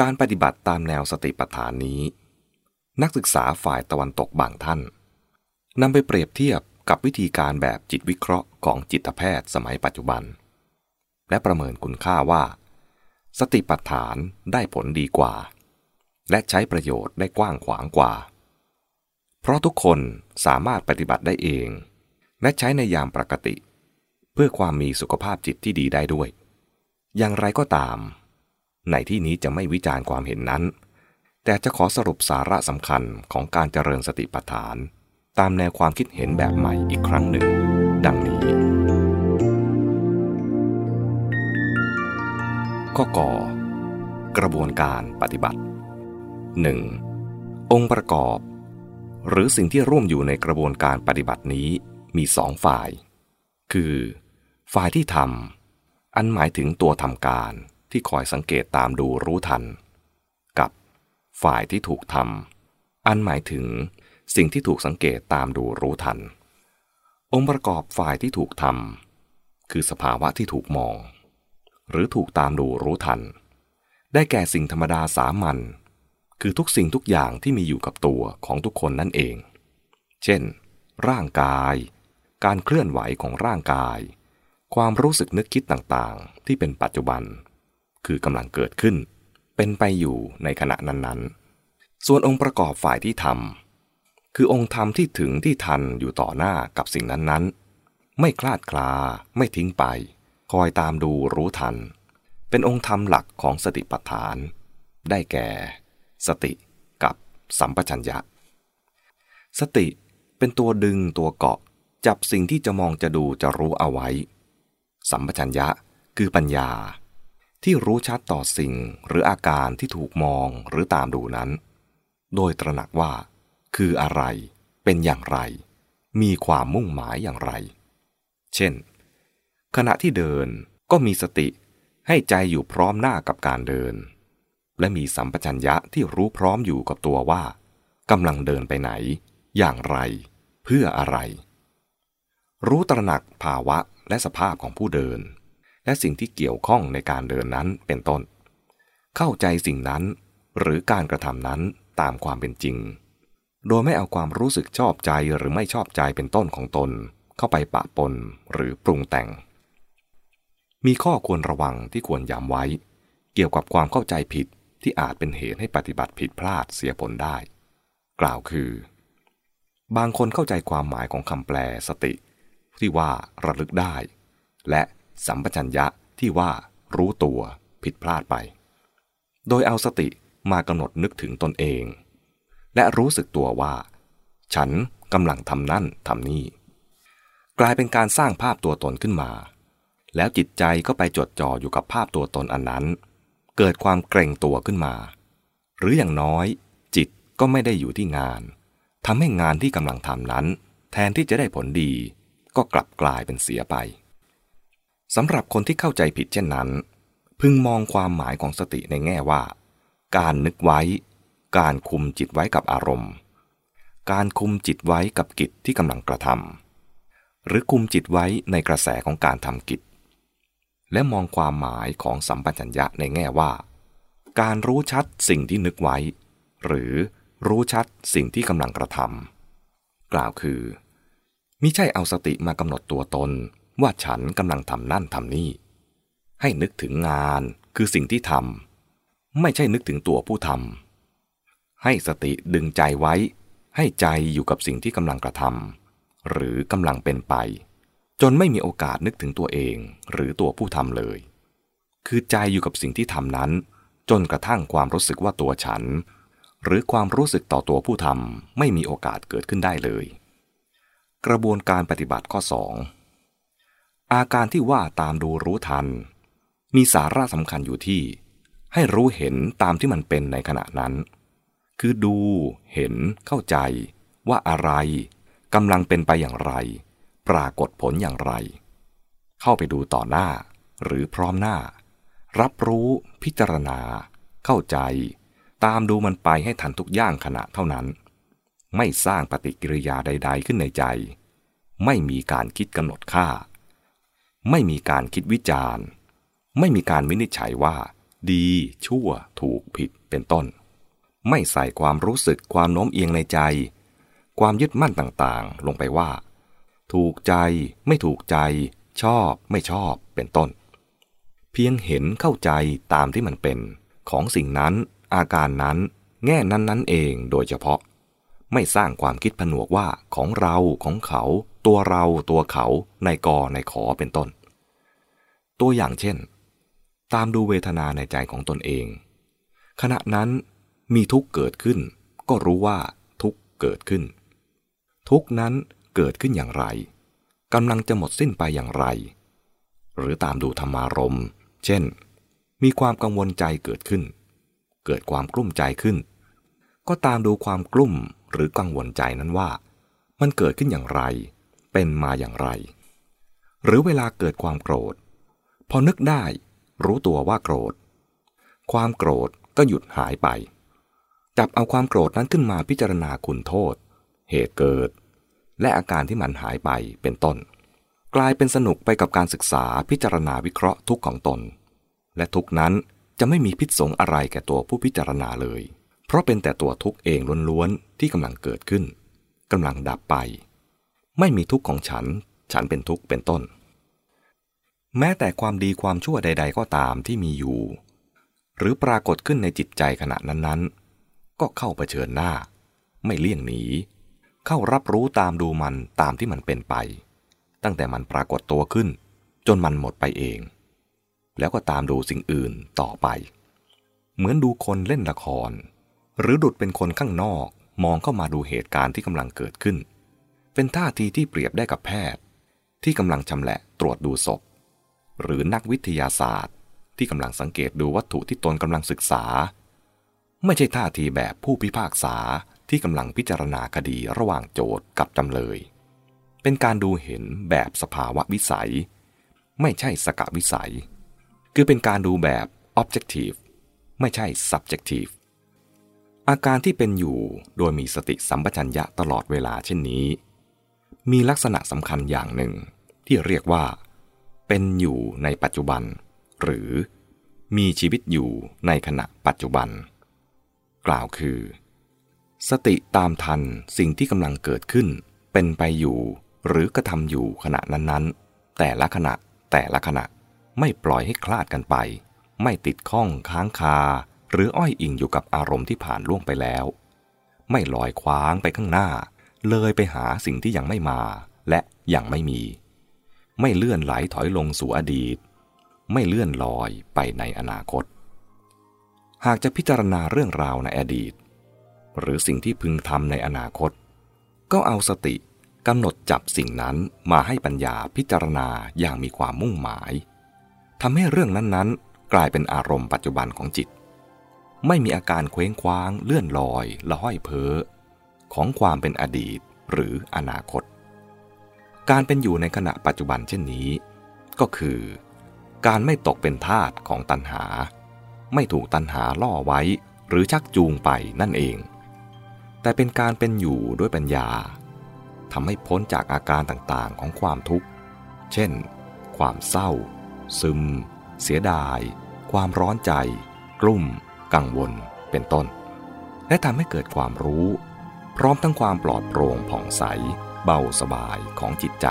การปฏิบัติตามแนวสติปัฏฐานนี้ นักศึกษาฝ่ายตะวันตกบางท่านนำไปเปรียบเทียบกับวิธีการแบบจิตวิเคราะห์ของจิตแพทย์สมัยปัจจุบัน และประเมินคุณค่าว่า สติปัฏฐานได้ผลดีกว่า และใช้ประโยชน์ได้กว้างขวางกว่า เพราะทุกคนสามารถปฏิบัติได้เอง และใช้ในยามปกติ เพื่อความมีสุขภาพจิตที่ดีได้ด้วย อย่างไรก็ตาม ในที่นี้จะไม่วิจารณ์ความเห็นนั้น แต่จะขอสรุปสาระสำคัญของการเจริญสติปัฏฐาน ตามแนวความคิดเห็นแบบใหม่อีกครั้งหนึ่ง ดังนี้ ข้อกอกระบวนการปฏิบัติ 1. องค์ประกอบ หรือสิ่งที่ร่วมอยู่ในกระบวนการปฏิบัตินี้มีสองฝ่าย คือ ฝ่ายที่ทำอันหมายถึงตัวทำการ ที่คอยสังเกตตามดูรู้ทัน กับฝ่ายที่ถูกทำอันหมายถึงสิ่งที่ถูกสังเกตตามดูรู้ทัน องค์ประกอบฝ่ายที่ถูกทำคือสภาวะที่ถูกมอง หรือถูกตามดูรู้ทัน ได้แก่สิ่งธรรมดาสามัญคือทุกสิ่งทุกอย่างที่มีอยู่กับตัวของทุกคนนั่นเอง เช่น ร่างกาย การเคลื่อนไหวของร่างกาย ความรู้สึกนึกคิดต่างๆ ที่เป็นปัจจุบัน คือกำลังเกิดขึ้น เป็นไปอยู่ในขณะนั้นๆ ส่วนองค์ประกอบฝ่ายที่ทำคือองค์ธรรมที่ถึงที่ทันอยู่ต่อหน้ากับสิ่งนั้นๆ ไม่คลาดคลา ไม่ทิ้งไป คอยตามดูรู้ทัน เป็นองค์ธรรมหลักของสติปัฏฐาน ได้แก่ สติกับสัมปชัญญะ สติเป็นตัวดึงตัวเกาะจับสิ่งที่จะมองจะดูจะรู้เอาไว้ สัมปชัญญะคือปัญญา ที่รู้ชัดต่อสิ่งหรืออาการที่ถูกมองหรือตามดูนั้น โดยตระหนักว่า คืออะไร เป็นอย่างไร มีความมุ่งหมายอย่างไร เช่น ขณะที่เดินก็มีสติให้ใจอยู่พร้อมหน้ากับการเดิน และมีสัมปชัญญะที่รู้พร้อมอยู่กับตัวว่ากำลังเดินไปไหน อย่างไร เพื่ออะไร รู้ตระหนักภาวะและสภาพของผู้เดิน และสิ่งที่เกี่ยวข้องในการเดินนั้นเป็นต้น เข้าใจสิ่งนั้น หรือการกระทำนั้นตามความเป็นจริง โดยไม่เอาความรู้สึกชอบใจหรือไม่ชอบใจเป็นต้นของตน เข้าไปปะปนหรือปรุงแต่ง มีข้อควรระวังที่ควรย้ำไว้ เกี่ยวกับความเข้าใจผิดที่อาจเป็นเหตุให้ปฏิบัติผิดพลาดเสียผลได้ กล่าวคือ บางคนเข้าใจความหมายของคำแปลสติ ที่ว่าระลึกได้ และ สัมปชัญญะที่ว่ารู้ตัวผิดพลาดไป โดยเอาสติมากำหนดนึกถึงตนเอง และรู้สึกตัวว่า ฉันกำลังทำนั่นทำนี่ กลายเป็นการสร้างภาพตัวตนขึ้นมา แล้วจิตใจก็ไปจดจ่ออยู่กับภาพตัวตนอันนั้น เกิดความเกรงตัวขึ้นมา หรืออย่างน้อย จิตก็ไม่ได้อยู่ที่งานทำให้งานที่กำลังทำนั้น แทนที่จะได้ผลดี ก็กลับกลายเป็นเสียไป สำหรับคนที่เข้าใจผิดเช่นนั้น พึงมองความหมายของสติในแง่ว่า การนึกไว้ การคุมจิตไว้กับอารมณ์ การคุมจิตไว้กับกิจที่กำลังกระทำหรือคุมจิตไว้ในกระแสของการทำกิจ และมองความหมายของสัมปชัญญะในแง่ว่า การรู้ชัดสิ่งที่นึกไว้ หรือรู้ชัดสิ่งที่กำลังกระทำกล่าวคือมิใช่เอาสติมากำหนดตัวตน ว่าฉันกำลังทำนั่นทำนี่ ให้นึกถึงงานคือสิ่งที่ทำไม่ใช่นึกถึงตัวผู้ทำให้สติดึงใจไว้ ให้ใจอยู่กับสิ่งที่กำลังกระทำหรือกำลังเป็นไป จนไม่มีโอกาสนึกถึงตัวเองหรือตัวผู้ทำเลย คือใจอยู่กับสิ่งที่ทำนั้น จนกระทั่งความรู้สึกว่าตัวฉัน หรือความรู้สึกต่อตัวผู้ทำไม่มีโอกาสเกิดขึ้นได้เลย กระบวนการปฏิบัติข้อ 2 อาการที่ว่าตามดูรู้ทัน มีสาระสำคัญอยู่ที่ ให้รู้เห็นตามที่มันเป็นในขณะนั้น คือดูเห็นเข้าใจ ว่าอะไรกำลังเป็นไปอย่างไร ปรากฏผลอย่างไร เข้าไปดูต่อหน้า หรือพร้อมหน้า รับรู้พิจารณา เข้าใจ ตามดูมันไปให้ทันทุกย่างขณะเท่านั้น ไม่สร้างปฏิกิริยาใด ๆ ขึ้นในใจ ไม่มีการคิดกำหนดค่า ไม่มีการคิดวิจารณ์ ไม่มีการวินิจฉัยว่า ดีชั่วถูกผิดเป็นต้น ไม่ใส่ความรู้สึกความโน้มเอียงในใจ ความยึดมั่นต่างๆ ลงไปว่า ถูกใจไม่ถูกใจ ชอบไม่ชอบเป็นต้น เพียงเห็นเข้าใจตามที่มันเป็น ของสิ่งนั้นอาการนั้น แง่นั้นนั้นเองโดยเฉพาะ ไม่สร้างความคิดผนวกว่าของเราของเขา ตัวเราตัวเขาในกอในขอเป็นต้น ตัวอย่างเช่น ตามดูเวทนาในใจของตนเอง ขณะนั้นมีทุกเกิดขึ้น ก็รู้ว่าทุกเกิดขึ้น ทุกนั้นเกิดขึ้นอย่างไรกำลังจะหมดสิ้นไปอย่างไร หรือตามดูธรรมารมณ์เช่น มีความกังวลใจเกิดขึ้น เกิดความกลุ้มใจขึ้น ก็ตามดูความกลุ้มหรือกังวลใจนั้นว่า มันเกิดขึ้นอย่างไร เป็นมาอย่างไร หรือเวลาเกิดความโกรธ พอนึกได้ รู้ตัวว่าโกรธ ความโกรธก็หยุดหายไป จับเอาความโกรธนั้นขึ้นมาพิจารณาคุณโทษ เหตุเกิด และอาการที่มันหายไปเป็นต้น กลายเป็นสนุกไปกับการศึกษาพิจารณาวิเคราะห์ทุกของตน และทุกนั้นจะไม่มีพิษสงอะไรแก่ตัวผู้พิจารณาเลย เพราะเป็นแต่ตัวทุกเองล้วนๆที่กำลังเกิดขึ้นกำลังดับไป ไม่มีทุกข์ของฉัน ฉันเป็นทุกข์เป็นต้น แม้แต่ความดีความชั่วใด ๆ ก็ตามที่มีอยู่ หรือปรากฏขึ้นในจิตใจขณะนั้นๆ ก็เข้าเผชิญหน้า ไม่เลี่ยงหนี เข้ารับรู้ตามดูมันตามที่มันเป็นไป ตั้งแต่มันปรากฏตัวขึ้น จนมันหมดไปเอง แล้วก็ตามดูสิ่งอื่นต่อไป เหมือนดูคนเล่นละคร หรือดุดเป็นคนข้างนอกมองเข้ามาดูเหตุการณ์ที่กำลังเกิดขึ้น เป็นท่าทีที่เปรียบได้กับแพทย์ ที่กำลังชำแหละตรวจดูศพ หรือนักวิทยาศาสตร์ ที่กำลังสังเกตดูวัตถุที่ตนกำลังศึกษา ไม่ใช่ท่าทีแบบผู้พิพากษาที่กำลังพิจารณาคดีระหว่างโจทย์กับจำเลย เป็นการดูเห็นแบบสภาวะวิสัย ไม่ใช่สกวิสัย คือเป็นการดูแบบ objective ไม่ใช่ subjective อาการที่เป็นอยู่โดยมีสติสัมปชัญญะตลอดเวลาเช่นนี้ มีลักษณะสำคัญอย่างหนึ่ง ที่เรียกว่า เป็นอยู่ในปัจจุบัน หรือมีชีวิตอยู่ในขณะปัจจุบัน กล่าวคือ สติตามทันสิ่งที่กำลังเกิดขึ้น เป็นไปอยู่หรือกระทำอยู่ขณะนั้นๆ แต่ละขณะแต่ละขณะไม่ปล่อยให้คลาดกันไป ไม่ติดข้องค้างคา หรืออ้อยอิงอยู่กับอารมณ์ที่ผ่านล่วงไปแล้ว ไม่ลอยคว้างไปข้างหน้า เลยไปหาสิ่งที่ยังไม่มาและยังไม่มี ไม่เลื่อนไหลถอยลงสู่อดีต ไม่เลื่อนลอยไปในอนาคต หากจะพิจารณาเรื่องราวในอดีต หรือสิ่งที่พึงทำในอนาคต ก็เอาสติกำหนดจับสิ่งนั้นมาให้ปัญญาพิจารณาอย่างมีความมุ่งหมายทำให้เรื่องนั้นๆ กลายเป็นอารมณ์ปัจจุบันของจิต ไม่มีอาการเคว้งคว้างเลื่อนลอยละห้อยเพ้อ ของความเป็นอดีตหรืออนาคต การเป็นอยู่ในขณะปัจจุบันเช่นนี้ ก็คือ การไม่ตกเป็นทาสของตัณหา ไม่ถูกตัณหาล่อไว้หรือชักจูงไปนั่นเอง แต่เป็นการเป็นอยู่ด้วยปัญญาทำให้พ้นจากอาการต่างๆของความทุกข์ เช่น ความเศร้า ซึม เสียดาย ความร้อนใจ กลุ่ม กังวล เป็นต้น และทำให้เกิดความรู้ พร้อมทั้งความปลอดโปร่งผ่องใส เบาสบายของจิตใจ